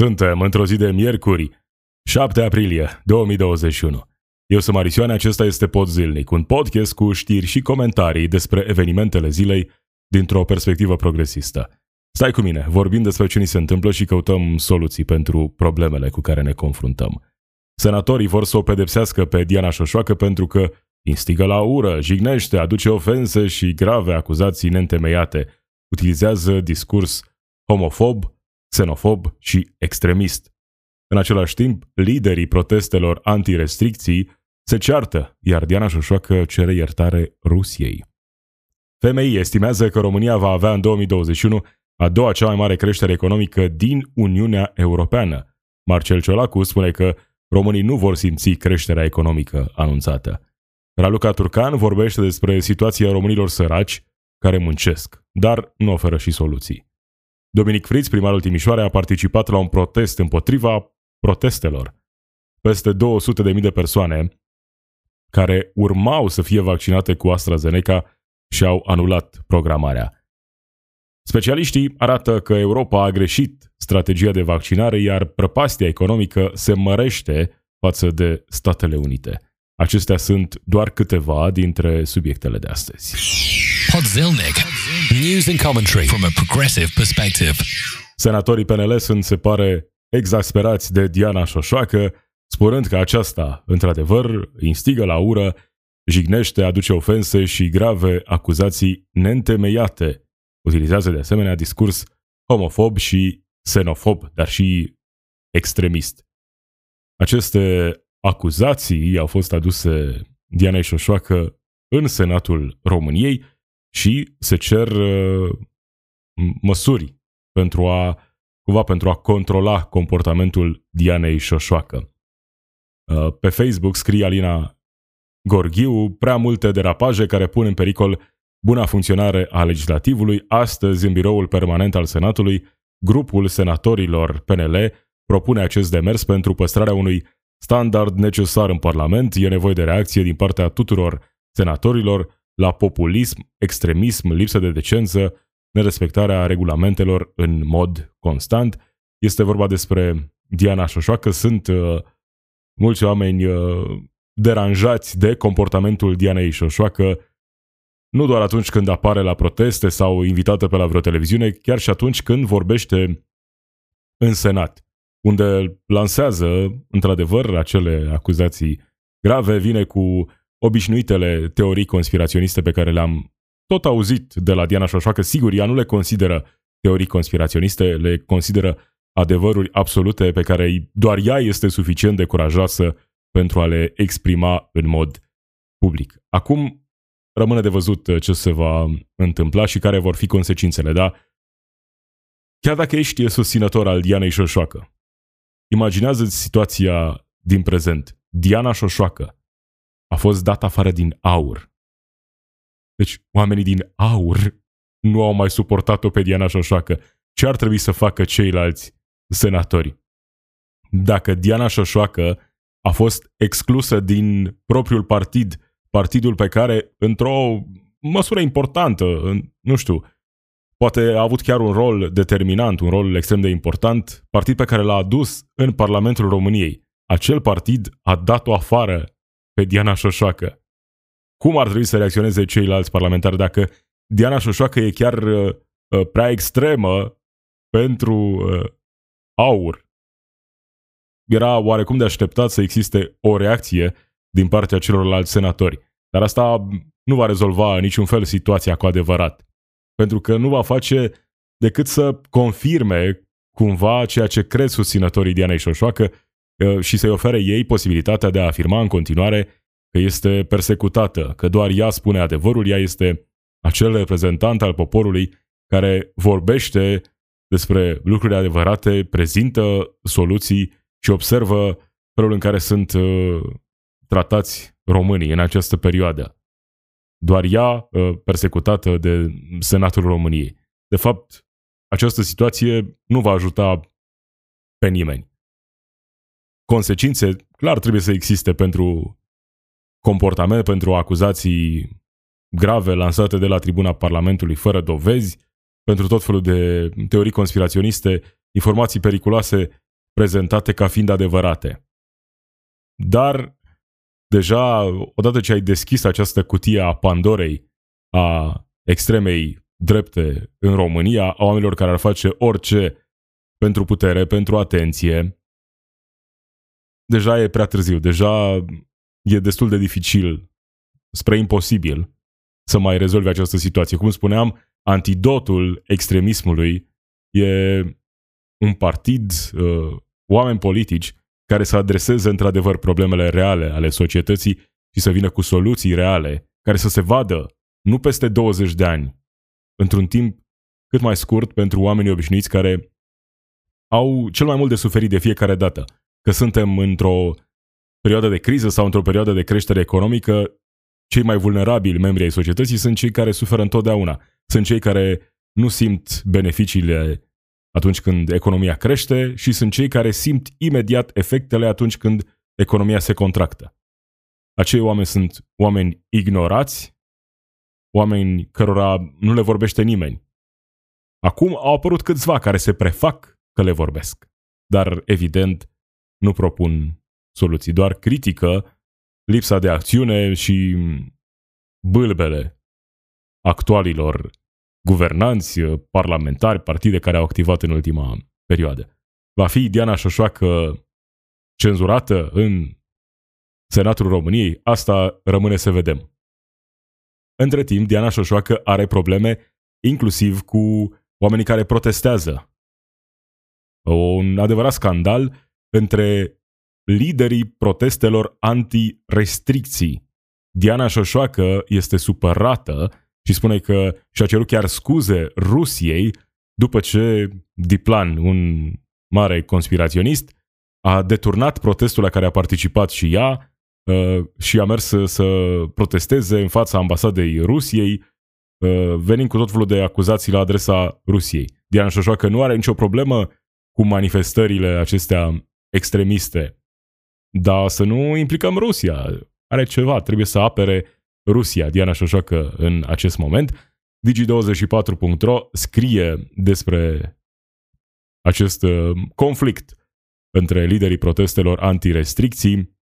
Suntem într-o zi de miercuri, 7 aprilie 2021. Eu sunt Marisioane, acesta este Pod Zilnic, un podcast cu știri și comentarii despre evenimentele zilei dintr-o perspectivă progresistă. Stai cu mine, vorbim despre ce ni se întâmplă și căutăm soluții pentru problemele cu care ne confruntăm. Senatorii vor să o pedepsească pe Diana Șoșoacă pentru că instigă la ură, jignește, aduce ofense și grave acuzații neîntemeiate, utilizează discurs homofob, xenofob și extremist. În același timp, liderii protestelor anti-restricții se ceartă, iar Diana Șoșoacă cere iertare Rusiei. FMI estimează că România va avea în 2021 a doua cea mai mare creștere economică din Uniunea Europeană. Marcel Ciolacu spune că românii nu vor simți creșterea economică anunțată. Raluca Turcan vorbește despre situația românilor săraci care muncesc, dar nu oferă și soluții. Dominic Fritz, primarul Timișoare, a participat la un protest împotriva protestelor. Peste 200.000 de persoane care urmau să fie vaccinate cu AstraZeneca și-au anulat programarea. Specialiștii arată că Europa a greșit strategia de vaccinare, iar prăpastia economică se mărește față de Statele Unite. Acestea sunt doar câteva dintre subiectele de astăzi. Podzilnic. News and commentary from a progressive perspective. Senatorii PNL sunt, se pare, exasperați de Diana Șoșoacă, spunând că aceasta, într-adevăr, instigă la ură, jignește, aduce ofense și grave acuzații neîntemeiate. Utilizează de asemenea discurs homofob și xenofob, dar și extremist. Aceste acuzații au fost aduse Dianei Șoșoacă în Senatul României și se cer uh, măsuri pentru a, cumva pentru a controla comportamentul Dianei Șoșoacă. Uh, pe Facebook scrie Alina Gorghiu prea multe derapaje care pun în pericol buna funcționare a legislativului. Astăzi, în biroul permanent al Senatului, grupul senatorilor PNL propune acest demers pentru păstrarea unui standard necesar în Parlament. E nevoie de reacție din partea tuturor senatorilor la populism, extremism, lipsă de decență, nerespectarea regulamentelor în mod constant. Este vorba despre Diana Șoșoacă. Sunt uh, mulți oameni uh, deranjați de comportamentul Dianei Șoșoacă, nu doar atunci când apare la proteste sau invitată pe la vreo televiziune, chiar și atunci când vorbește în Senat, unde lansează, într-adevăr, acele acuzații grave, vine cu obișnuitele teorii conspiraționiste pe care le-am tot auzit de la Diana Șoșoacă, sigur, ea nu le consideră teorii conspiraționiste, le consideră adevăruri absolute pe care doar ea este suficient de curajoasă pentru a le exprima în mod public. Acum rămâne de văzut ce se va întâmpla și care vor fi consecințele, da? Chiar dacă ești susținător al Dianei Șoșoacă, imaginează-ți situația din prezent. Diana Șoșoacă, a fost dat afară din aur. Deci oamenii din aur nu au mai suportat-o pe Diana Șoșoacă. Ce ar trebui să facă ceilalți senatori? Dacă Diana Șoșoacă a fost exclusă din propriul partid, partidul pe care, într-o măsură importantă, în, nu știu, poate a avut chiar un rol determinant, un rol extrem de important, partid pe care l-a adus în Parlamentul României. Acel partid a dat-o afară pe Diana Șoșoacă. Cum ar trebui să reacționeze ceilalți parlamentari dacă Diana Șoșoacă e chiar uh, uh, prea extremă pentru uh, aur? Era oarecum de așteptat să existe o reacție din partea celorlalți senatori. Dar asta nu va rezolva în niciun fel situația cu adevărat. Pentru că nu va face decât să confirme cumva ceea ce cred susținătorii Dianei Șoșoacă și să-i ofere ei posibilitatea de a afirma în continuare că este persecutată, că doar ea spune adevărul, ea este acel reprezentant al poporului care vorbește despre lucruri adevărate, prezintă soluții și observă felul în care sunt uh, tratați românii în această perioadă. Doar ea uh, persecutată de Senatul României. De fapt, această situație nu va ajuta pe nimeni consecințe, clar trebuie să existe pentru comportament, pentru acuzații grave lansate de la tribuna Parlamentului fără dovezi, pentru tot felul de teorii conspiraționiste, informații periculoase prezentate ca fiind adevărate. Dar deja, odată ce ai deschis această cutie a Pandorei, a extremei drepte în România, a oamenilor care ar face orice pentru putere, pentru atenție, deja e prea târziu, deja e destul de dificil, spre imposibil, să mai rezolvi această situație. Cum spuneam, antidotul extremismului e un partid, uh, oameni politici care să adreseze într-adevăr problemele reale ale societății și să vină cu soluții reale, care să se vadă nu peste 20 de ani, într-un timp cât mai scurt pentru oamenii obișnuiți care au cel mai mult de suferit de fiecare dată. Că suntem într-o perioadă de criză sau într-o perioadă de creștere economică, cei mai vulnerabili membri ai societății sunt cei care suferă întotdeauna. Sunt cei care nu simt beneficiile atunci când economia crește și sunt cei care simt imediat efectele atunci când economia se contractă. Acei oameni sunt oameni ignorați, oameni cărora nu le vorbește nimeni. Acum au apărut câțiva care se prefac că le vorbesc, dar evident nu propun soluții, doar critică lipsa de acțiune și bâlbele actualilor guvernanți, parlamentari, partide care au activat în ultima perioadă. Va fi Diana Șoșoacă cenzurată în Senatul României? Asta rămâne să vedem. Între timp, Diana Șoșoacă are probleme inclusiv cu oamenii care protestează. Un adevărat scandal între liderii protestelor anti-restricții. Diana Șoșoacă este supărată și spune că și-a cerut chiar scuze Rusiei după ce Diplan, un mare conspiraționist, a deturnat protestul la care a participat și ea uh, și a mers să, să protesteze în fața ambasadei Rusiei, uh, venind cu tot felul de acuzații la adresa Rusiei. Diana Șoșoacă nu are nicio problemă cu manifestările acestea extremiste dar să nu implicăm Rusia. Are ceva, trebuie să apere Rusia. Diana Șoșoacă în acest moment. Digi24.ro scrie despre acest uh, conflict între liderii protestelor anti-restricții.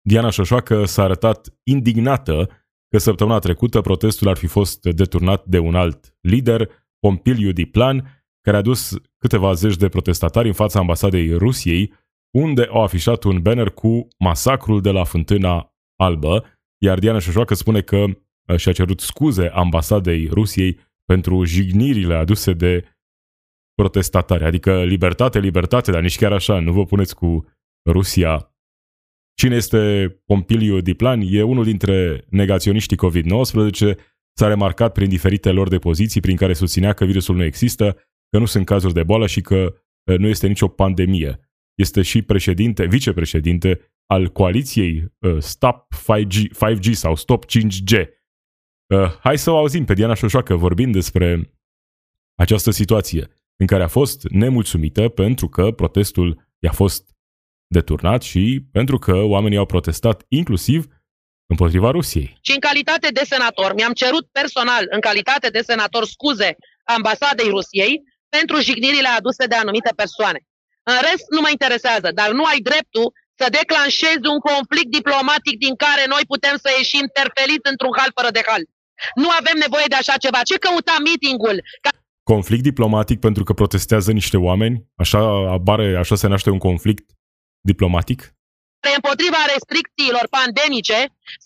Diana Șoșoacă s-a arătat indignată că săptămâna trecută protestul ar fi fost deturnat de un alt lider, Pompiliu Diplan, care a dus câteva zeci de protestatari în fața ambasadei Rusiei unde au afișat un banner cu masacrul de la Fântâna Albă, iar Diana Șoșoacă spune că uh, și-a cerut scuze ambasadei Rusiei pentru jignirile aduse de protestatari, adică libertate, libertate, dar nici chiar așa, nu vă puneți cu Rusia. Cine este Pompiliu Diplan? E unul dintre negaționiștii COVID-19, s-a remarcat prin diferite lor de poziții prin care susținea că virusul nu există, că nu sunt cazuri de boală și că uh, nu este nicio pandemie este și președinte, vicepreședinte al coaliției uh, Stop 5G, 5G sau Stop 5G. Uh, hai să o auzim pe Diana Șoșoacă vorbind despre această situație în care a fost nemulțumită pentru că protestul i-a fost deturnat și pentru că oamenii au protestat inclusiv împotriva Rusiei. Și în calitate de senator, mi-am cerut personal, în calitate de senator, scuze ambasadei Rusiei pentru jignirile aduse de anumite persoane. În rest, nu mă interesează, dar nu ai dreptul să declanșezi un conflict diplomatic din care noi putem să ieșim terfeliți într-un hal fără de hal. Nu avem nevoie de așa ceva. Ce căuta meetingul? Ca... Conflict diplomatic pentru că protestează niște oameni? Așa, abare, așa se naște un conflict diplomatic? împotriva restricțiilor pandemice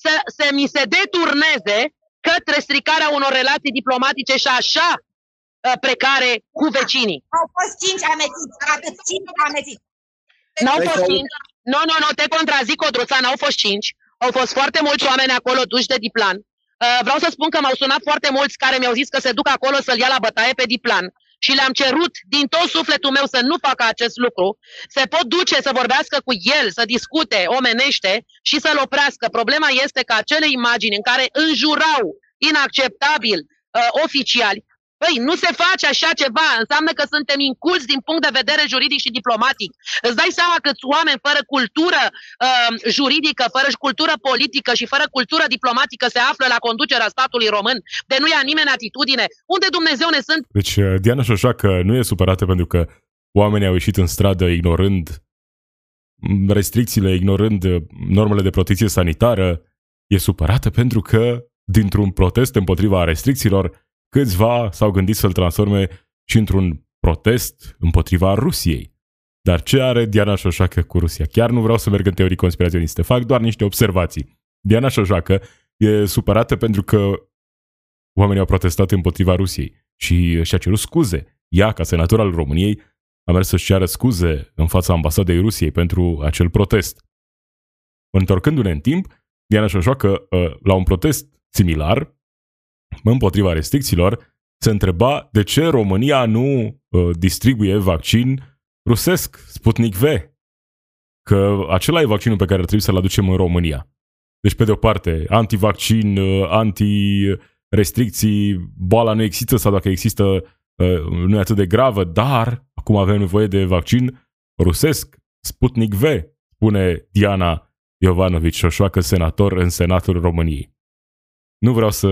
să, să mi se deturneze către stricarea unor relații diplomatice și așa Uh, precare cu vecinii. Au fost cinci amețiți, atât cinci amețiți. N-au fost cinci. Nu, nu, nu, te contrazic, Codruța, n-au fost cinci. Au fost foarte mulți oameni acolo duși de Diplan. Uh, vreau să spun că m-au sunat foarte mulți care mi-au zis că se duc acolo să-l ia la bătaie pe Diplan și le-am cerut din tot sufletul meu să nu facă acest lucru, se pot duce să vorbească cu el, să discute omenește și să-l oprească. Problema este că acele imagini în care înjurau inacceptabil uh, oficiali Păi, nu se face așa ceva. Înseamnă că suntem inculți din punct de vedere juridic și diplomatic. Îți dai seama că oameni fără cultură uh, juridică, fără cultură politică și fără cultură diplomatică se află la conducerea statului român, de nu ia nimeni atitudine. Unde Dumnezeu ne sunt? Deci uh, Diana Șoșoacă nu e supărată pentru că oamenii au ieșit în stradă ignorând restricțiile, ignorând normele de protecție sanitară, e supărată pentru că, dintr-un protest împotriva restricțiilor, câțiva s-au gândit să-l transforme și într-un protest împotriva Rusiei. Dar ce are Diana Șoșacă cu Rusia? Chiar nu vreau să merg în teorii conspiraționiste, fac doar niște observații. Diana Șoșacă e supărată pentru că oamenii au protestat împotriva Rusiei și și-a cerut scuze. Ea, ca senator al României, a mers să-și ceară scuze în fața ambasadei Rusiei pentru acel protest. Întorcându-ne în timp, Diana Șoșoacă, ă, la un protest similar, împotriva restricțiilor, se întreba de ce România nu ă, distribuie vaccin rusesc, Sputnik V, că acela e vaccinul pe care ar trebui să-l aducem în România. Deci, pe de o parte, antivaccin, ă, anti-restricții, boala nu există sau dacă există, nu e atât de gravă, dar acum avem nevoie de vaccin rusesc, Sputnik V, spune Diana Iovanovici Șoșoacă, senator în Senatul României. Nu vreau să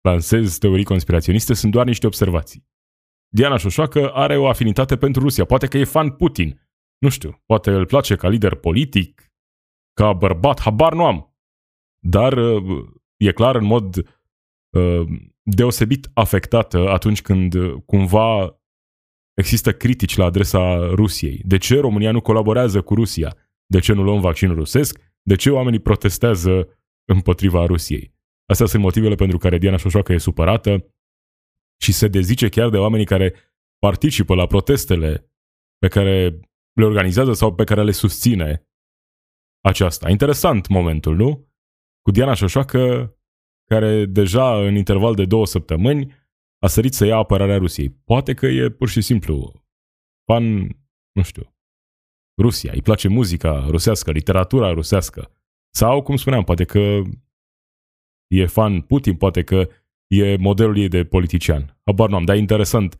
lansez teorii conspiraționiste, sunt doar niște observații. Diana Șoșoacă are o afinitate pentru Rusia. Poate că e fan Putin. Nu știu, poate îl place ca lider politic, ca bărbat, habar nu am. Dar e clar în mod uh, deosebit afectată atunci când cumva există critici la adresa Rusiei. De ce România nu colaborează cu Rusia? De ce nu luăm vaccinul rusesc? De ce oamenii protestează împotriva Rusiei? Astea sunt motivele pentru care Diana Șoșoacă e supărată și se dezice chiar de oamenii care participă la protestele pe care le organizează sau pe care le susține aceasta. Interesant momentul, nu? Cu Diana Șoșoacă, care deja în interval de două săptămâni a sărit să ia apărarea Rusiei. Poate că e pur și simplu fan, nu știu, Rusia, îi place muzica rusească, literatura rusească. Sau, cum spuneam, poate că e fan Putin, poate că e modelul ei de politician. Habar nu am, dar e interesant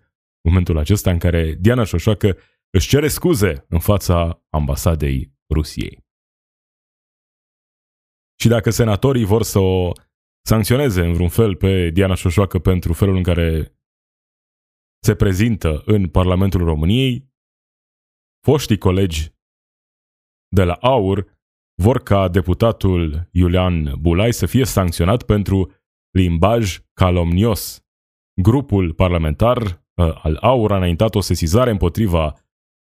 momentul acesta în care Diana Șoșoacă își cere scuze în fața ambasadei Rusiei. Și dacă senatorii vor să o sancționeze în vreun fel pe Diana Șoșoacă pentru felul în care se prezintă în Parlamentul României, foștii colegi de la AUR vor ca deputatul Iulian Bulai să fie sancționat pentru limbaj calomnios. Grupul parlamentar uh, al AUR a înaintat o sesizare împotriva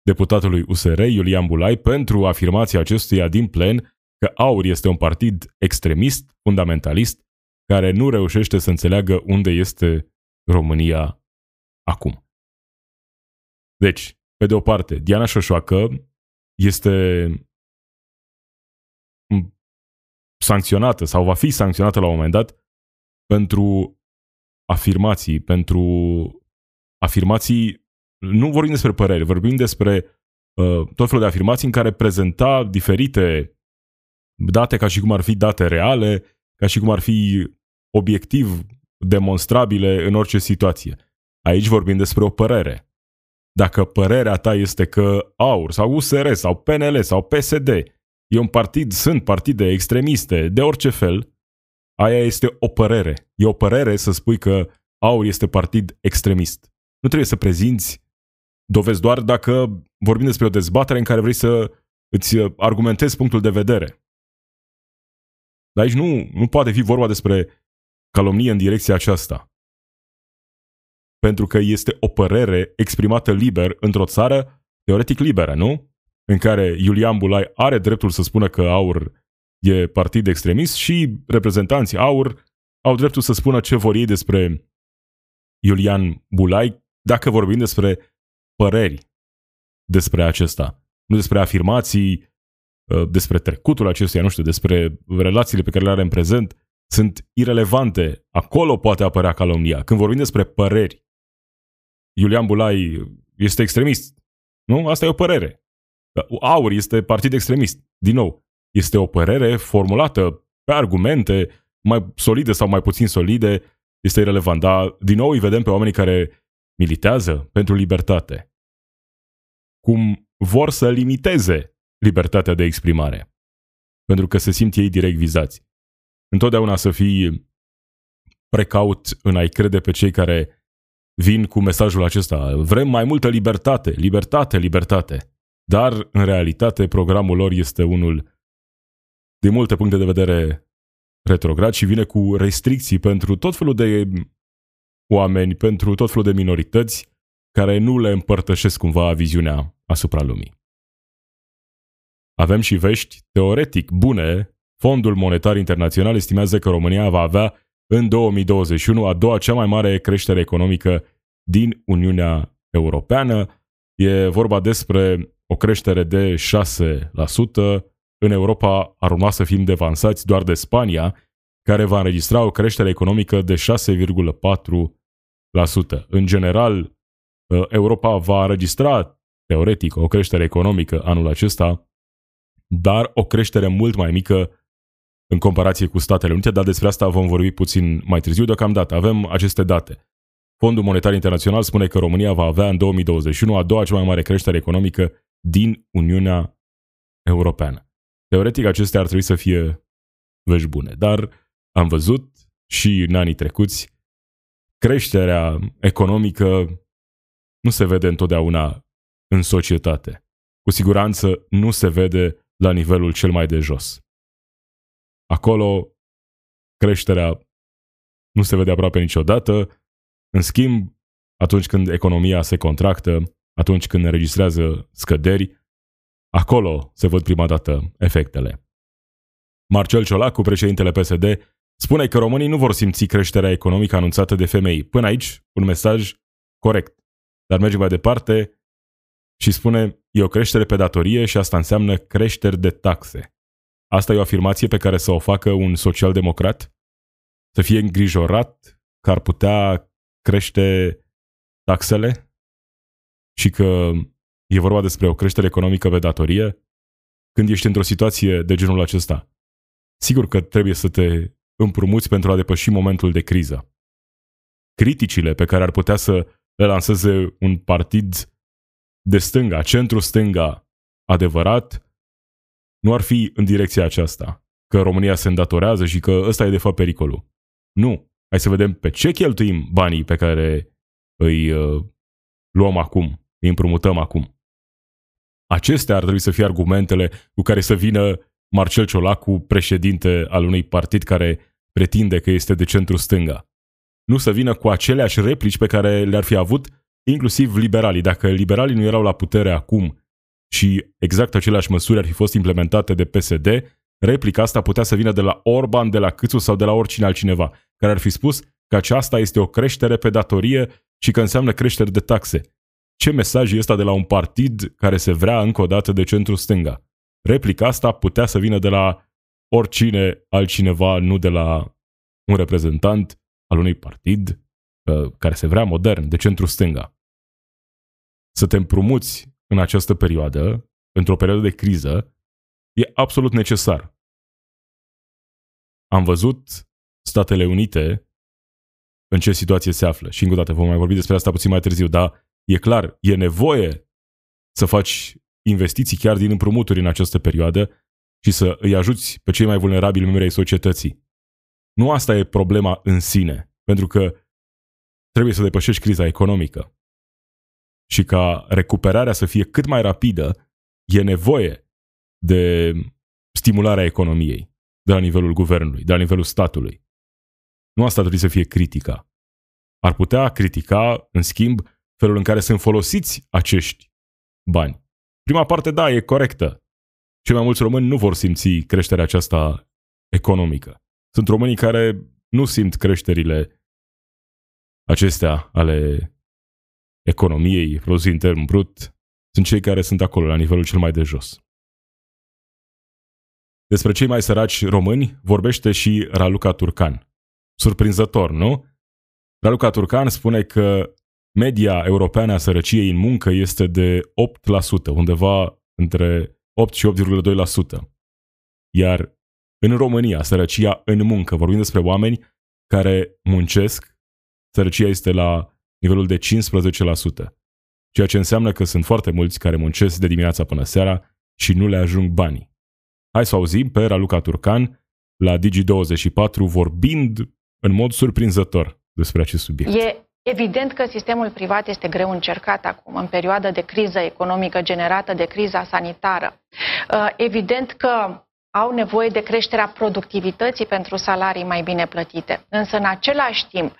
deputatului USR Iulian Bulai pentru afirmația acestuia din plen că AUR este un partid extremist, fundamentalist, care nu reușește să înțeleagă unde este România acum. Deci, pe de o parte, Diana Șoșoacă este sancționată sau va fi sancționată la un moment dat pentru afirmații, pentru afirmații, nu vorbim despre păreri, vorbim despre uh, tot felul de afirmații în care prezenta diferite date ca și cum ar fi date reale, ca și cum ar fi obiectiv demonstrabile în orice situație. Aici vorbim despre o părere. Dacă părerea ta este că AUR sau USR sau PNL sau PSD e un partid, sunt partide extremiste de orice fel, aia este o părere. E o părere să spui că AUR este partid extremist. Nu trebuie să prezinți dovezi doar dacă vorbim despre o dezbatere în care vrei să îți argumentezi punctul de vedere. Dar aici nu, nu poate fi vorba despre calomnie în direcția aceasta. Pentru că este o părere exprimată liber într-o țară teoretic liberă, nu? În care Iulian Bulai are dreptul să spună că AUR e partid extremist și reprezentanții AUR au dreptul să spună ce vor ei despre Iulian Bulai dacă vorbim despre păreri despre acesta, nu despre afirmații, uh, despre trecutul acestuia, nu știu, despre relațiile pe care le are în prezent, sunt irelevante. Acolo poate apărea calomnia. Când vorbim despre păreri, Iulian Bulai este extremist. Nu? Asta e o părere. Aur este partid extremist. Din nou, este o părere formulată pe argumente mai solide sau mai puțin solide, este irrelevant. Dar, din nou, îi vedem pe oamenii care militează pentru libertate. Cum vor să limiteze libertatea de exprimare. Pentru că se simt ei direct vizați întotdeauna să fii precaut în a-i crede pe cei care vin cu mesajul acesta. Vrem mai multă libertate, libertate, libertate. Dar, în realitate, programul lor este unul, din multe puncte de vedere, retrograd și vine cu restricții pentru tot felul de oameni, pentru tot felul de minorități care nu le împărtășesc cumva viziunea asupra lumii. Avem și vești teoretic bune. Fondul Monetar Internațional estimează că România va avea în 2021 a doua cea mai mare creștere economică din Uniunea Europeană. E vorba despre o creștere de 6%. În Europa ar urma să fim devansați doar de Spania, care va înregistra o creștere economică de 6,4%. În general, Europa va înregistra teoretic o creștere economică anul acesta, dar o creștere mult mai mică în comparație cu Statele Unite, dar despre asta vom vorbi puțin mai târziu. Deocamdată avem aceste date. Fondul Monetar Internațional spune că România va avea în 2021 a doua cea mai mare creștere economică din Uniunea Europeană. Teoretic, acestea ar trebui să fie vești bune, dar am văzut și în anii trecuți creșterea economică nu se vede întotdeauna în societate. Cu siguranță nu se vede la nivelul cel mai de jos. Acolo creșterea nu se vede aproape niciodată. În schimb, atunci când economia se contractă, atunci când înregistrează scăderi, acolo se văd prima dată efectele. Marcel Ciolacu, președintele PSD, spune că românii nu vor simți creșterea economică anunțată de femei. Până aici, un mesaj corect. Dar merge mai departe și spune e o creștere pe datorie și asta înseamnă creșteri de taxe. Asta e o afirmație pe care să o facă un social-democrat? Să fie îngrijorat că ar putea crește taxele și că e vorba despre o creștere economică pe datorie? Când ești într-o situație de genul acesta, sigur că trebuie să te împrumuți pentru a depăși momentul de criză. Criticile pe care ar putea să le lanseze un partid de stânga, centru-stânga adevărat, nu ar fi în direcția aceasta, că România se îndatorează și că ăsta e de fapt pericolul. Nu. Hai să vedem pe ce cheltuim banii pe care îi uh, luăm acum, îi împrumutăm acum. Acestea ar trebui să fie argumentele cu care să vină Marcel Ciolacu, președinte al unui partid care pretinde că este de centru stânga. Nu să vină cu aceleași replici pe care le-ar fi avut inclusiv liberalii. Dacă liberalii nu erau la putere acum și exact aceleași măsuri ar fi fost implementate de PSD, replica asta putea să vină de la Orban, de la Câțu sau de la oricine altcineva, care ar fi spus că aceasta este o creștere pe datorie și că înseamnă creștere de taxe. Ce mesaj e ăsta de la un partid care se vrea încă o dată de centru stânga? Replica asta putea să vină de la oricine altcineva, nu de la un reprezentant al unui partid uh, care se vrea modern, de centru stânga. Să te împrumuți în această perioadă, într-o perioadă de criză, e absolut necesar. Am văzut Statele Unite în ce situație se află și încă o dată vom mai vorbi despre asta puțin mai târziu, dar e clar, e nevoie să faci investiții chiar din împrumuturi în această perioadă și să îi ajuți pe cei mai vulnerabili membri ai societății. Nu asta e problema în sine, pentru că trebuie să depășești criza economică și ca recuperarea să fie cât mai rapidă, e nevoie de stimularea economiei de la nivelul guvernului, de la nivelul statului. Nu asta trebuie să fie critica. Ar putea critica, în schimb, felul în care sunt folosiți acești bani. Prima parte, da, e corectă. Cei mai mulți români nu vor simți creșterea aceasta economică. Sunt românii care nu simt creșterile acestea ale economiei, produsul intern brut, sunt cei care sunt acolo, la nivelul cel mai de jos. Despre cei mai săraci români vorbește și Raluca Turcan. Surprinzător, nu? Raluca Turcan spune că media europeană a sărăciei în muncă este de 8%, undeva între 8 și 8,2%. Iar în România, sărăcia în muncă, vorbim despre oameni care muncesc, sărăcia este la nivelul de 15%, ceea ce înseamnă că sunt foarte mulți care muncesc de dimineața până seara și nu le ajung banii. Hai să auzim pe Raluca Turcan la Digi24 vorbind în mod surprinzător despre acest subiect. E Evident că sistemul privat este greu încercat acum, în perioada de criză economică generată de criza sanitară. Uh, evident că au nevoie de creșterea productivității pentru salarii mai bine plătite. Însă, în același timp,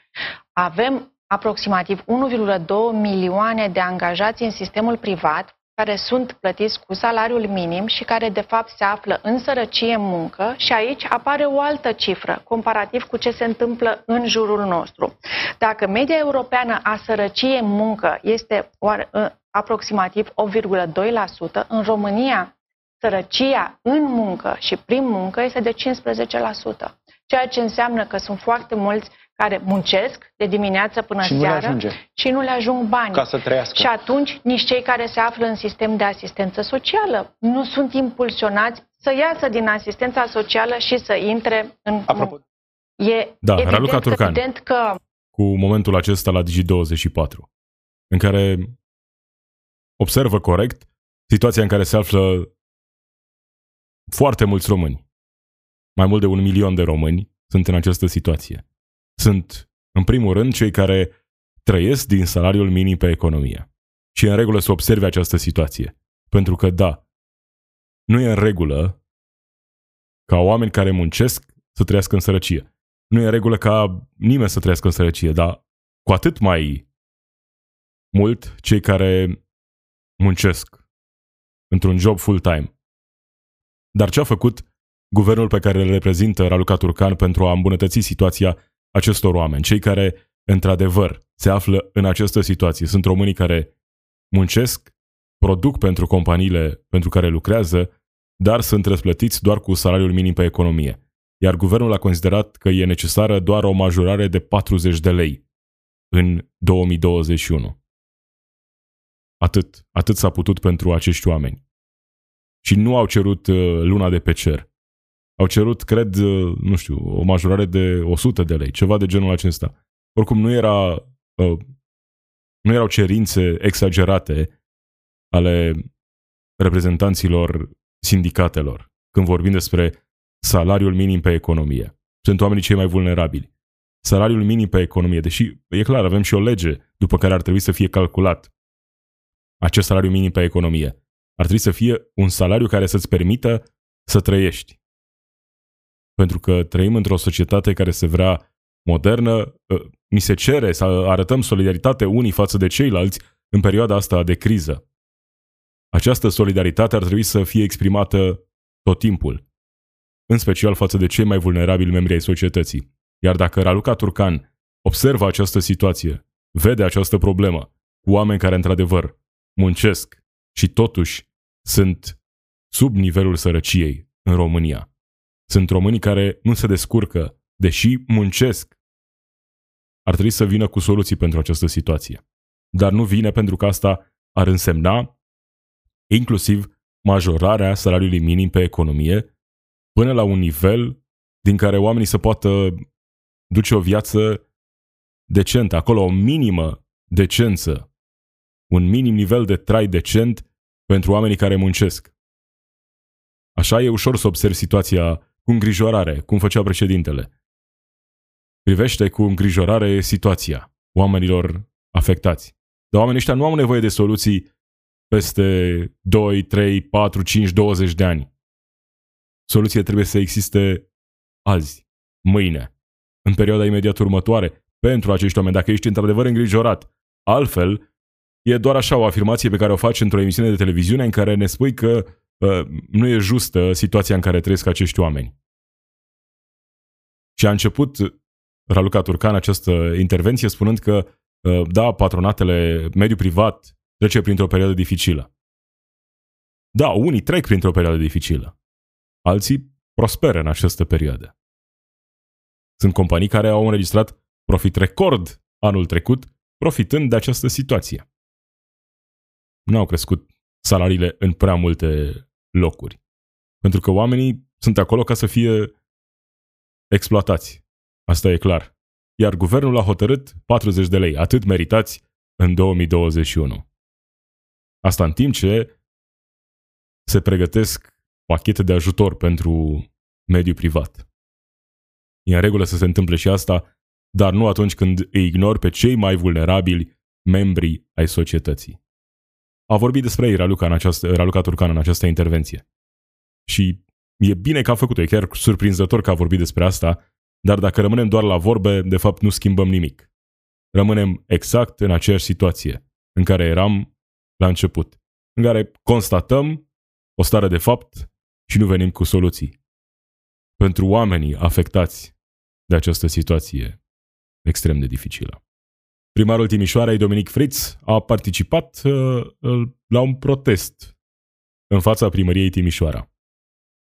avem aproximativ 1,2 milioane de angajați în sistemul privat care sunt plătiți cu salariul minim și care de fapt se află în sărăcie în muncă și aici apare o altă cifră comparativ cu ce se întâmplă în jurul nostru. Dacă media europeană a sărăciei în muncă este ă, aproximativ 8,2%, în România sărăcia în muncă și prin muncă este de 15%, ceea ce înseamnă că sunt foarte mulți care muncesc de dimineață până și seara nu și nu le ajung bani. Ca să trăiască. Și atunci nici cei care se află în sistem de asistență socială nu sunt impulsionați să iasă din asistența socială și să intre în Apropo. E da, evident, Raluca Turcan, evident că... cu momentul acesta la Digi24, în care observă corect situația în care se află foarte mulți români. Mai mult de un milion de români sunt în această situație sunt, în primul rând, cei care trăiesc din salariul minim pe economie. Și e în regulă să observe această situație. Pentru că, da, nu e în regulă ca oameni care muncesc să trăiască în sărăcie. Nu e în regulă ca nimeni să trăiască în sărăcie, dar cu atât mai mult cei care muncesc într-un job full-time. Dar ce a făcut guvernul pe care îl reprezintă Raluca Turcan pentru a îmbunătăți situația acestor oameni, cei care, într-adevăr, se află în această situație. Sunt românii care muncesc, produc pentru companiile pentru care lucrează, dar sunt răsplătiți doar cu salariul minim pe economie. Iar guvernul a considerat că e necesară doar o majorare de 40 de lei în 2021. Atât. Atât s-a putut pentru acești oameni. Și nu au cerut uh, luna de pe cer au cerut, cred, uh, nu știu, o majorare de 100 de lei, ceva de genul acesta. Oricum nu era uh, nu erau cerințe exagerate ale reprezentanților sindicatelor când vorbim despre salariul minim pe economie. Sunt oamenii cei mai vulnerabili. Salariul minim pe economie, deși e clar, avem și o lege după care ar trebui să fie calculat acest salariu minim pe economie. Ar trebui să fie un salariu care să-ți permită să trăiești pentru că trăim într-o societate care se vrea modernă, mi se cere să arătăm solidaritate unii față de ceilalți în perioada asta de criză. Această solidaritate ar trebui să fie exprimată tot timpul, în special față de cei mai vulnerabili membri ai societății. Iar dacă Raluca Turcan observă această situație, vede această problemă cu oameni care într-adevăr muncesc și totuși sunt sub nivelul sărăciei în România, sunt românii care nu se descurcă, deși muncesc. Ar trebui să vină cu soluții pentru această situație. Dar nu vine pentru că asta ar însemna inclusiv majorarea salariului minim pe economie până la un nivel din care oamenii să poată duce o viață decentă, acolo o minimă decență, un minim nivel de trai decent pentru oamenii care muncesc. Așa e ușor să observi situația cu îngrijorare, cum făcea președintele. Privește cu îngrijorare situația oamenilor afectați. Dar oamenii ăștia nu au nevoie de soluții peste 2, 3, 4, 5, 20 de ani. Soluția trebuie să existe azi, mâine, în perioada imediat următoare, pentru acești oameni, dacă ești într-adevăr îngrijorat. Altfel, e doar așa o afirmație pe care o faci într-o emisiune de televiziune în care ne spui că nu e justă situația în care trăiesc acești oameni. Și a început Raluca Turcan această intervenție spunând că, da, patronatele, mediul privat trece printr-o perioadă dificilă. Da, unii trec printr-o perioadă dificilă. Alții prosperă în această perioadă. Sunt companii care au înregistrat profit record anul trecut, profitând de această situație. Nu au crescut salariile în prea multe locuri. Pentru că oamenii sunt acolo ca să fie exploatați. Asta e clar. Iar guvernul a hotărât 40 de lei, atât meritați în 2021. Asta în timp ce se pregătesc pachete de ajutor pentru mediul privat. E în regulă să se întâmple și asta, dar nu atunci când îi ignori pe cei mai vulnerabili membri ai societății. A vorbit despre ei Raluca, în această, Raluca Turcan în această intervenție. Și e bine că a făcut-o, e chiar surprinzător că a vorbit despre asta, dar dacă rămânem doar la vorbe, de fapt nu schimbăm nimic. Rămânem exact în aceeași situație în care eram la început, în care constatăm o stare de fapt și nu venim cu soluții. Pentru oamenii afectați de această situație extrem de dificilă. Primarul Timișoarei, Dominic Fritz, a participat uh, la un protest în fața primăriei Timișoara.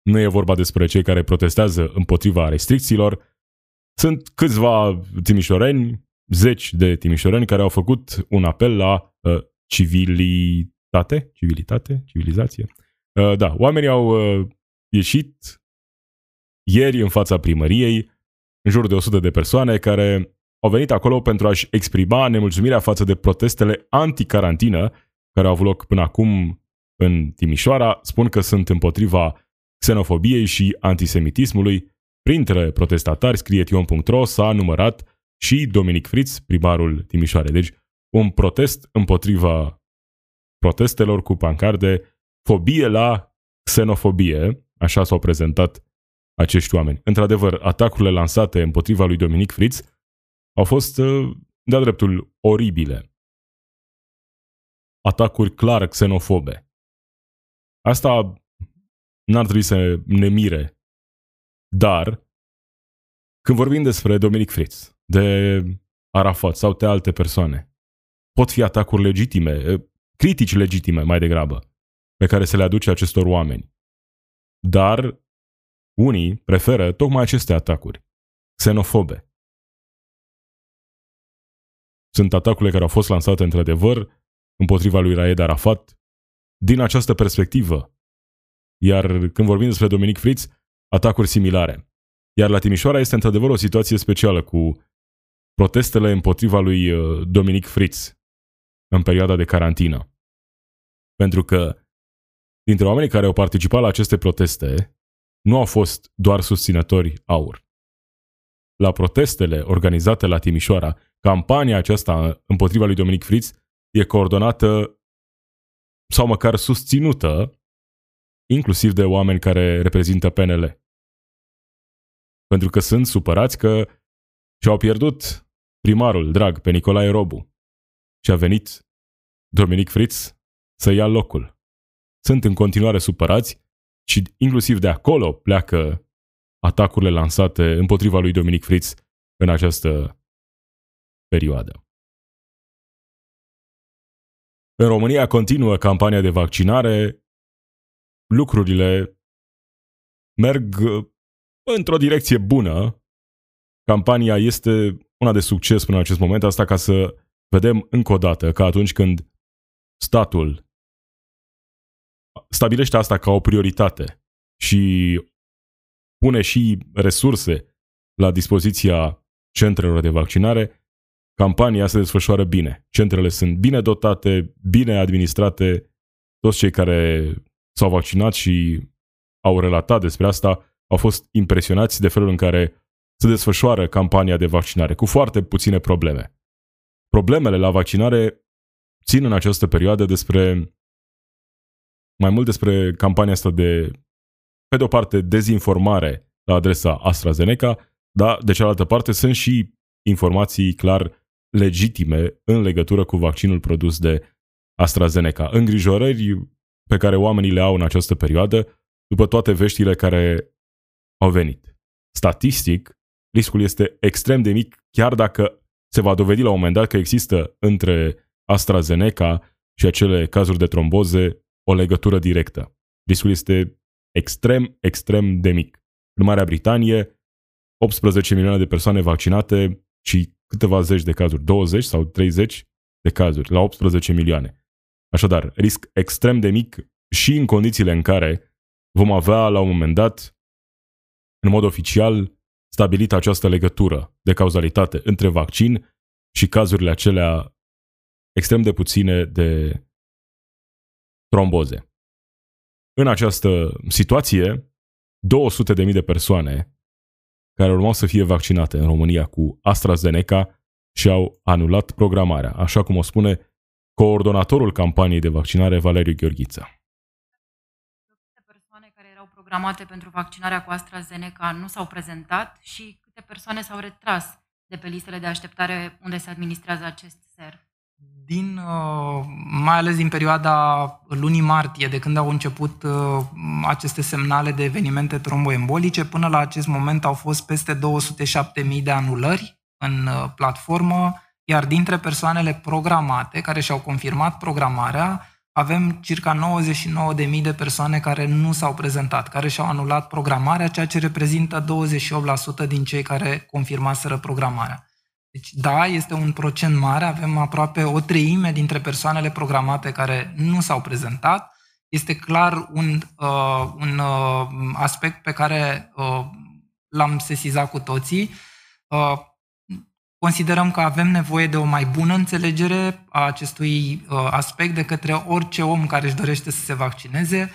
Nu e vorba despre cei care protestează împotriva restricțiilor. Sunt câțiva timișoreni, zeci de timișoreni care au făcut un apel la uh, civilitate, civilitate, civilizație. Uh, da, oamenii au uh, ieșit ieri în fața primăriei, în jur de 100 de persoane care au venit acolo pentru a-și exprima nemulțumirea față de protestele anti-carantină care au avut loc până acum în Timișoara. Spun că sunt împotriva xenofobiei și antisemitismului. Printre protestatari, scrie tion.ro, s-a numărat și Dominic Fritz, primarul Timișoare. Deci, un protest împotriva protestelor cu pancarde, fobie la xenofobie, așa s-au prezentat acești oameni. Într-adevăr, atacurile lansate împotriva lui Dominic Fritz au fost uh, de-a dreptul oribile. Atacuri clar xenofobe. Asta n-ar trebui să ne mire. Dar, când vorbim despre Dominic Fritz, de Arafat sau de alte persoane, pot fi atacuri legitime, critici legitime mai degrabă, pe care se le aduce acestor oameni. Dar unii preferă tocmai aceste atacuri, xenofobe. Sunt atacurile care au fost lansate într-adevăr împotriva lui Raed Arafat din această perspectivă. Iar când vorbim despre Dominic Fritz, atacuri similare. Iar la Timișoara este într-adevăr o situație specială cu protestele împotriva lui uh, Dominic Fritz în perioada de carantină. Pentru că dintre oamenii care au participat la aceste proteste nu au fost doar susținători aur. La protestele organizate la Timișoara, campania aceasta împotriva lui Dominic Fritz e coordonată sau măcar susținută inclusiv de oameni care reprezintă PNL. Pentru că sunt supărați că și-au pierdut primarul drag pe Nicolae Robu și a venit Dominic Fritz să ia locul. Sunt în continuare supărați și inclusiv de acolo pleacă atacurile lansate împotriva lui Dominic Fritz în această perioadă. În România continuă campania de vaccinare, lucrurile merg într-o direcție bună. Campania este una de succes până în acest moment, asta ca să vedem încă o dată că atunci când statul stabilește asta ca o prioritate și pune și resurse la dispoziția centrelor de vaccinare, campania se desfășoară bine. Centrele sunt bine dotate, bine administrate, toți cei care s-au vaccinat și au relatat despre asta au fost impresionați de felul în care se desfășoară campania de vaccinare, cu foarte puține probleme. Problemele la vaccinare țin în această perioadă despre mai mult despre campania asta de, pe de o parte, dezinformare la adresa AstraZeneca, dar de cealaltă parte sunt și informații clar legitime în legătură cu vaccinul produs de AstraZeneca. Îngrijorări pe care oamenii le au în această perioadă după toate veștile care au venit. Statistic, riscul este extrem de mic, chiar dacă se va dovedi la un moment dat că există între AstraZeneca și acele cazuri de tromboze o legătură directă. Riscul este extrem, extrem de mic. În Marea Britanie, 18 milioane de persoane vaccinate și câteva zeci de cazuri, 20 sau 30 de cazuri, la 18 milioane. Așadar, risc extrem de mic și în condițiile în care vom avea la un moment dat, în mod oficial, stabilită această legătură de cauzalitate între vaccin și cazurile acelea extrem de puține de tromboze. În această situație, 200.000 de persoane care urmau să fie vaccinate în România cu AstraZeneca și au anulat programarea, așa cum o spune coordonatorul campaniei de vaccinare Valeriu Gheorghiță. Câte persoane care erau programate pentru vaccinarea cu AstraZeneca nu s-au prezentat și câte persoane s-au retras de pe listele de așteptare unde se administrează acest ser? Din, uh, mai ales din perioada lunii martie, de când au început uh, aceste semnale de evenimente tromboembolice, până la acest moment au fost peste 207.000 de anulări în uh, platformă, iar dintre persoanele programate, care și-au confirmat programarea, avem circa 99.000 de persoane care nu s-au prezentat, care și-au anulat programarea, ceea ce reprezintă 28% din cei care confirmaseră programarea. Deci, da, este un procent mare, avem aproape o treime dintre persoanele programate care nu s-au prezentat. Este clar un, uh, un uh, aspect pe care uh, l-am sesizat cu toții. Uh, considerăm că avem nevoie de o mai bună înțelegere a acestui uh, aspect de către orice om care își dorește să se vaccineze.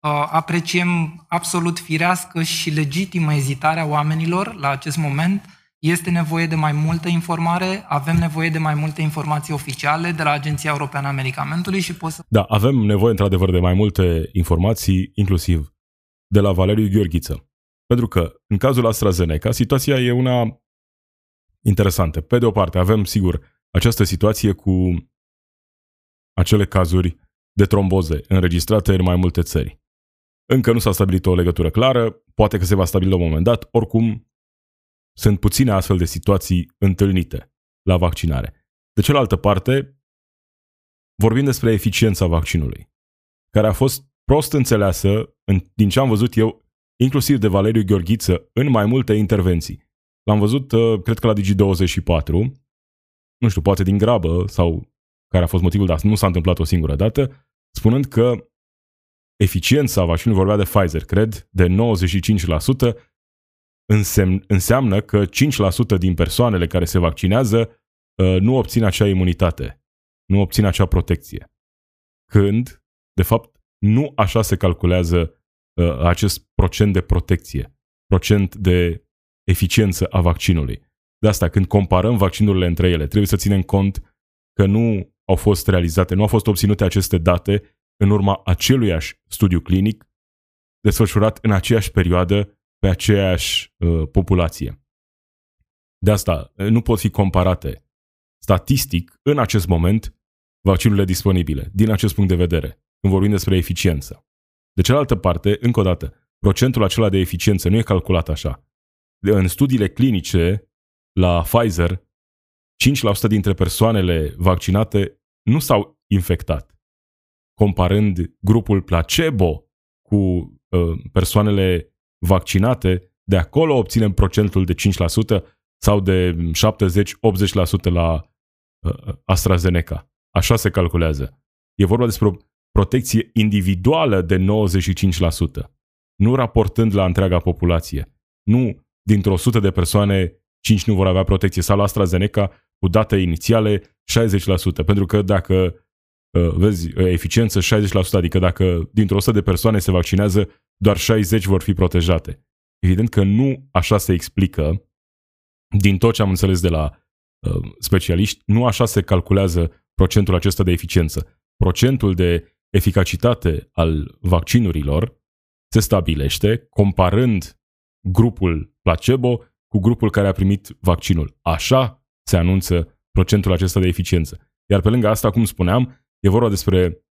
Uh, apreciem absolut firească și legitimă ezitarea oamenilor la acest moment este nevoie de mai multă informare, avem nevoie de mai multe informații oficiale de la Agenția Europeană a Medicamentului și pot să... Da, avem nevoie într-adevăr de mai multe informații, inclusiv de la Valeriu Gheorghiță. Pentru că, în cazul AstraZeneca, situația e una interesantă. Pe de o parte, avem, sigur, această situație cu acele cazuri de tromboze înregistrate în mai multe țări. Încă nu s-a stabilit o legătură clară, poate că se va stabili la un moment dat, oricum sunt puține astfel de situații întâlnite la vaccinare. De cealaltă parte, vorbim despre eficiența vaccinului, care a fost prost înțeleasă, în, din ce am văzut eu, inclusiv de Valeriu Gheorghiță, în mai multe intervenții. L-am văzut, uh, cred că la Digi24, nu știu, poate din grabă sau care a fost motivul, dar nu s-a întâmplat o singură dată, spunând că eficiența vaccinului vorbea de Pfizer, cred, de 95%, însemn, înseamnă că 5% din persoanele care se vaccinează uh, nu obțin acea imunitate, nu obțin acea protecție. Când, de fapt, nu așa se calculează uh, acest procent de protecție, procent de eficiență a vaccinului. De asta, când comparăm vaccinurile între ele, trebuie să ținem cont că nu au fost realizate, nu au fost obținute aceste date în urma aceluiași studiu clinic desfășurat în aceeași perioadă pe aceeași uh, populație. De asta uh, nu pot fi comparate statistic în acest moment vaccinurile disponibile, din acest punct de vedere, când vorbim despre eficiență. De cealaltă parte, încă o dată, procentul acela de eficiență nu e calculat așa. În studiile clinice la Pfizer, 5% dintre persoanele vaccinate nu s-au infectat. Comparând grupul placebo cu uh, persoanele vaccinate, de acolo obținem procentul de 5% sau de 70-80% la uh, AstraZeneca. Așa se calculează. E vorba despre o protecție individuală de 95%, nu raportând la întreaga populație. Nu dintr-o sută de persoane 5 nu vor avea protecție sau la AstraZeneca cu date inițiale 60%, pentru că dacă uh, vezi eficiență 60%, adică dacă dintr-o 100 de persoane se vaccinează doar 60 vor fi protejate. Evident că nu așa se explică, din tot ce am înțeles de la uh, specialiști, nu așa se calculează procentul acesta de eficiență. Procentul de eficacitate al vaccinurilor se stabilește comparând grupul placebo cu grupul care a primit vaccinul. Așa se anunță procentul acesta de eficiență. Iar pe lângă asta, cum spuneam, e vorba despre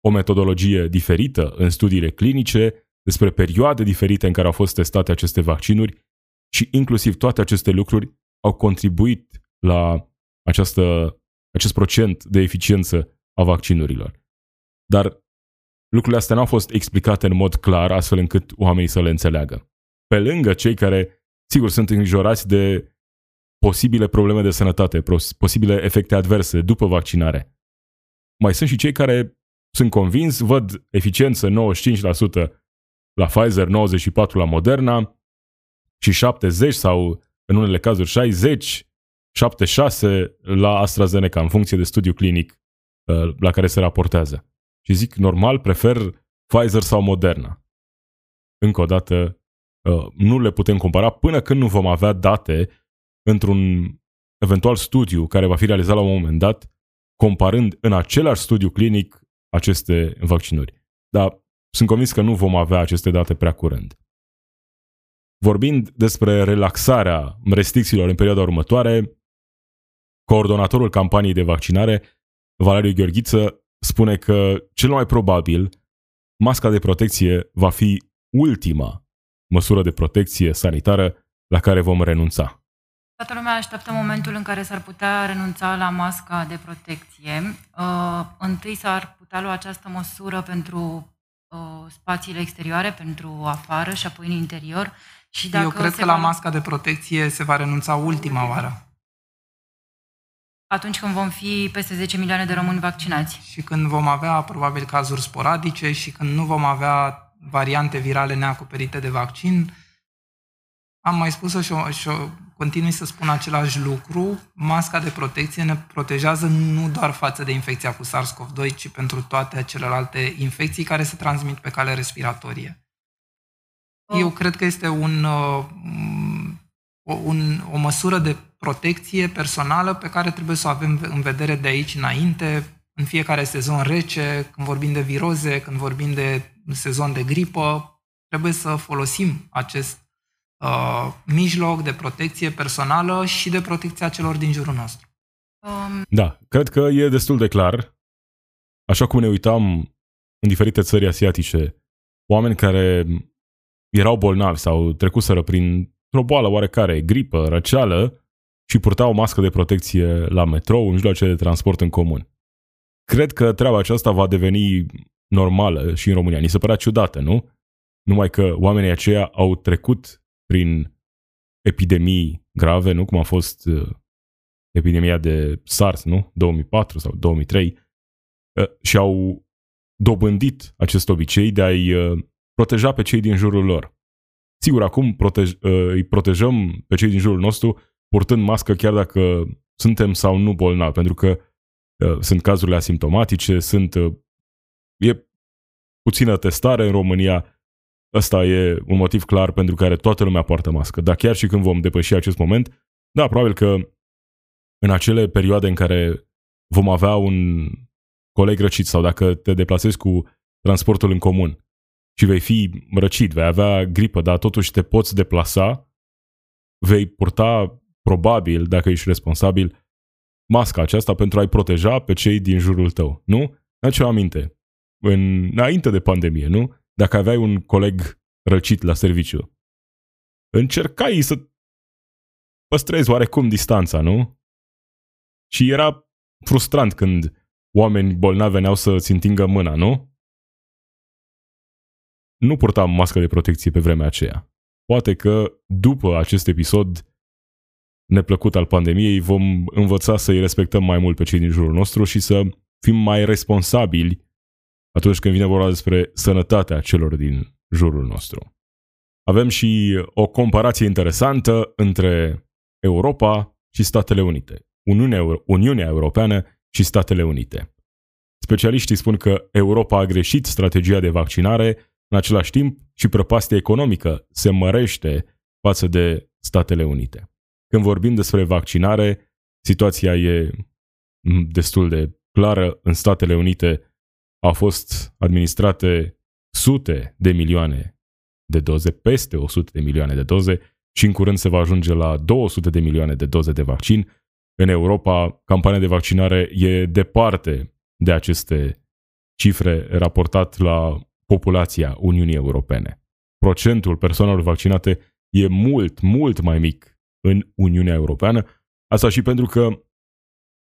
o metodologie diferită în studiile clinice, despre perioade diferite în care au fost testate aceste vaccinuri și inclusiv toate aceste lucruri au contribuit la această, acest procent de eficiență a vaccinurilor. Dar lucrurile astea nu au fost explicate în mod clar astfel încât oamenii să le înțeleagă. Pe lângă cei care, sigur, sunt îngrijorați de posibile probleme de sănătate, posibile efecte adverse după vaccinare. Mai sunt și cei care sunt convins, văd eficiență 95% la Pfizer, 94 la Moderna și 70 sau în unele cazuri 60, 76 la AstraZeneca în funcție de studiu clinic uh, la care se raportează. Și zic, normal, prefer Pfizer sau Moderna. Încă o dată, uh, nu le putem compara până când nu vom avea date într-un eventual studiu care va fi realizat la un moment dat, comparând în același studiu clinic aceste vaccinuri. Dar sunt convins că nu vom avea aceste date prea curând. Vorbind despre relaxarea restricțiilor în perioada următoare, coordonatorul campaniei de vaccinare, Valeriu Gheorghiță, spune că cel mai probabil masca de protecție va fi ultima măsură de protecție sanitară la care vom renunța. Toată lumea așteaptă momentul în care s-ar putea renunța la masca de protecție. Uh, întâi s-ar putea lua această măsură pentru uh, spațiile exterioare, pentru afară și apoi în interior. Și dacă Eu cred că va... la masca de protecție se va renunța ultima oară. Atunci când vom fi peste 10 milioane de români vaccinați. Și când vom avea probabil cazuri sporadice și când nu vom avea variante virale neacoperite de vaccin, am mai spus-o și, o, și o, continui să spun același lucru, masca de protecție ne protejează nu doar față de infecția cu SARS-CoV-2, ci pentru toate celelalte infecții care se transmit pe cale respiratorie. Oh. Eu cred că este un, uh, un, o măsură de protecție personală pe care trebuie să o avem în vedere de aici înainte, în fiecare sezon rece, când vorbim de viroze, când vorbim de sezon de gripă, trebuie să folosim acest uh, mijloc de protecție personală și de protecția celor din jurul nostru. Um... Da, cred că e destul de clar. Așa cum ne uitam în diferite țări asiatice, oameni care erau bolnavi sau trecuseră prin o boală oarecare, gripă, răceală, și purtau o mască de protecție la metrou, în mijloace de transport în comun. Cred că treaba aceasta va deveni normală și în România. Ni se părea ciudată, nu? Numai că oamenii aceia au trecut prin epidemii grave, nu? Cum a fost uh, epidemia de SARS, nu? 2004 sau 2003 uh, și au dobândit acest obicei de a-i uh, proteja pe cei din jurul lor. Sigur, acum protej, îi protejăm pe cei din jurul nostru purtând mască chiar dacă suntem sau nu bolnavi, pentru că sunt cazurile asimptomatice, sunt e puțină testare în România, Ăsta e un motiv clar pentru care toată lumea poartă mască. Dar chiar și când vom depăși acest moment, da, probabil că în acele perioade în care vom avea un coleg răcit sau dacă te deplasezi cu transportul în comun și vei fi răcit, vei avea gripă, dar totuși te poți deplasa, vei purta probabil, dacă ești responsabil, masca aceasta pentru a-i proteja pe cei din jurul tău, nu? ce aminte. În, înainte de pandemie, nu? Dacă aveai un coleg răcit la serviciu, încercai să păstrezi oarecum distanța, nu? Și era frustrant când oameni bolnavi veneau să-ți întingă mâna, nu? Nu purtam mască de protecție pe vremea aceea. Poate că după acest episod neplăcut al pandemiei vom învăța să-i respectăm mai mult pe cei din jurul nostru și să fim mai responsabili atunci când vine vorba despre sănătatea celor din jurul nostru. Avem și o comparație interesantă între Europa și Statele Unite, Uniunea, Euro- Uniunea Europeană și Statele Unite. Specialiștii spun că Europa a greșit strategia de vaccinare, în același timp și prăpastia economică se mărește față de Statele Unite. Când vorbim despre vaccinare, situația e destul de clară. În Statele Unite au fost administrate sute de milioane de doze, peste 100 de milioane de doze și în curând se va ajunge la 200 de milioane de doze de vaccin. În Europa, campania de vaccinare e departe de aceste cifre raportat la populația Uniunii Europene. Procentul persoanelor vaccinate e mult, mult mai mic în Uniunea Europeană, asta și pentru că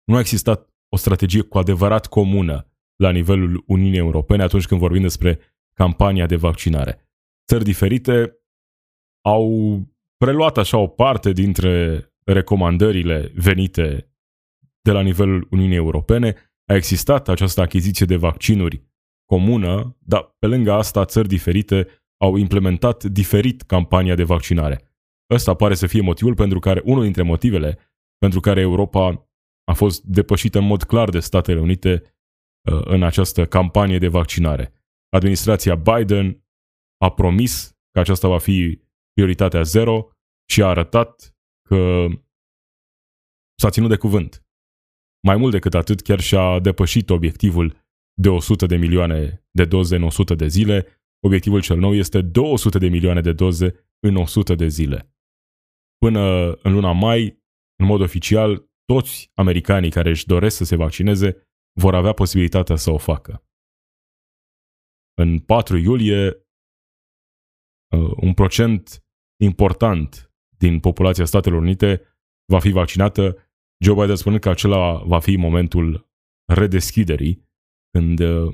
nu a existat o strategie cu adevărat comună la nivelul Uniunii Europene atunci când vorbim despre campania de vaccinare. Țări diferite au preluat așa o parte dintre recomandările venite de la nivelul Uniunii Europene. A existat această achiziție de vaccinuri comună, dar pe lângă asta țări diferite au implementat diferit campania de vaccinare. Ăsta pare să fie motivul pentru care, unul dintre motivele pentru care Europa a fost depășită în mod clar de Statele Unite Uh, în această campanie de vaccinare. Administrația Biden a promis că aceasta va fi prioritatea zero și a arătat că s-a ținut de cuvânt. Mai mult decât atât, chiar și-a depășit obiectivul de 100 de milioane de doze în 100 de zile. Obiectivul cel nou este 200 de milioane de doze în 100 de zile. Până în luna mai, în mod oficial, toți americanii care își doresc să se vaccineze vor avea posibilitatea să o facă. În 4 iulie, uh, un procent important din populația Statelor Unite va fi vaccinată, Joe Biden spunând că acela va fi momentul redeschiderii, când uh,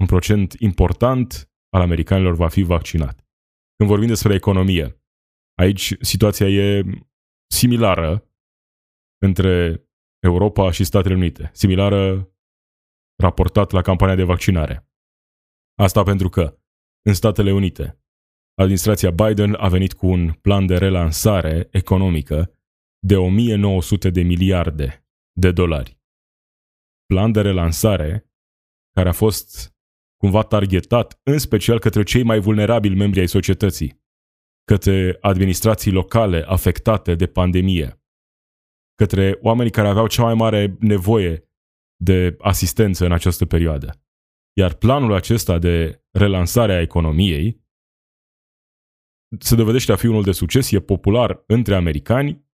un procent important al americanilor va fi vaccinat. Când vorbim despre economie, aici situația e similară între Europa și Statele Unite, similară raportat la campania de vaccinare. Asta pentru că în Statele Unite administrația Biden a venit cu un plan de relansare economică de 1900 de miliarde de dolari. Plan de relansare care a fost cumva targetat în special către cei mai vulnerabili membri ai societății, către administrații locale afectate de pandemie, către oamenii care aveau cea mai mare nevoie de asistență în această perioadă. Iar planul acesta de relansare a economiei se dovedește a fi unul de succes, e popular între americani,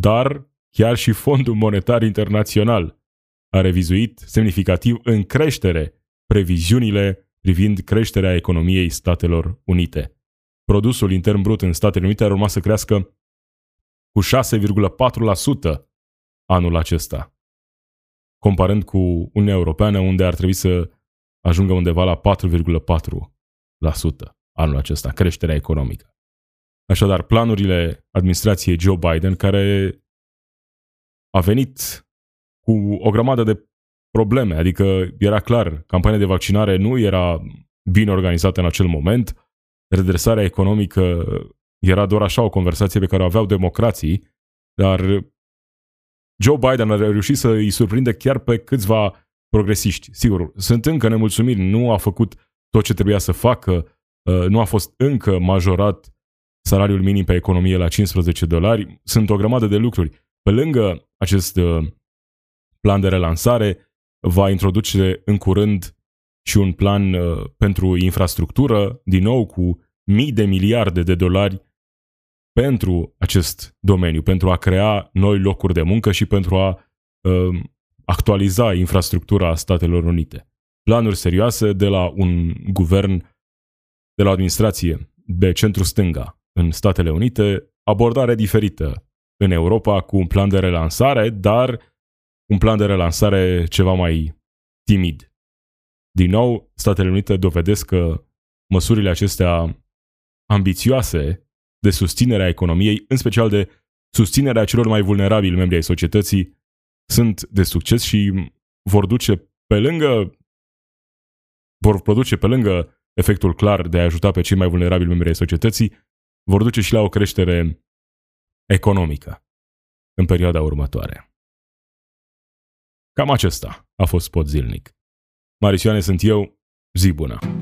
dar chiar și Fondul Monetar Internațional a revizuit semnificativ în creștere previziunile privind creșterea economiei Statelor Unite. Produsul intern brut în Statele Unite ar urma să crească cu 6,4% anul acesta, comparând cu Uniunea Europeană, unde ar trebui să ajungă undeva la 4,4% anul acesta, creșterea economică. Așadar, planurile administrației Joe Biden, care a venit cu o grămadă de probleme, adică era clar, campania de vaccinare nu era bine organizată în acel moment, redresarea economică era doar așa o conversație pe care o aveau democrații, dar Joe Biden a reușit să îi surprinde chiar pe câțiva progresiști. Sigur, sunt încă nemulțumiri, nu a făcut tot ce trebuia să facă, uh, nu a fost încă majorat salariul minim pe economie la 15 dolari. Sunt o grămadă de lucruri. Pe lângă acest uh, plan de relansare, va introduce în curând și un plan uh, pentru infrastructură, din nou cu mii de miliarde de dolari pentru acest domeniu, pentru a crea noi locuri de muncă și pentru a uh, actualiza infrastructura Statelor Unite. Planuri serioase de la un guvern, de la o administrație de centru-stânga în Statele Unite, abordare diferită în Europa cu un plan de relansare, dar un plan de relansare ceva mai timid. Din nou, Statele Unite dovedesc că măsurile acestea ambițioase de susținere a economiei, în special de susținerea celor mai vulnerabili membri ai societății, sunt de succes și vor duce pe lângă vor produce pe lângă efectul clar de a ajuta pe cei mai vulnerabili membri ai societății, vor duce și la o creștere economică în perioada următoare. Cam acesta a fost spot zilnic. Marisioane sunt eu, zi bună!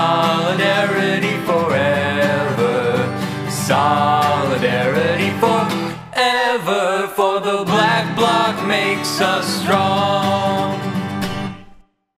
makes us strong.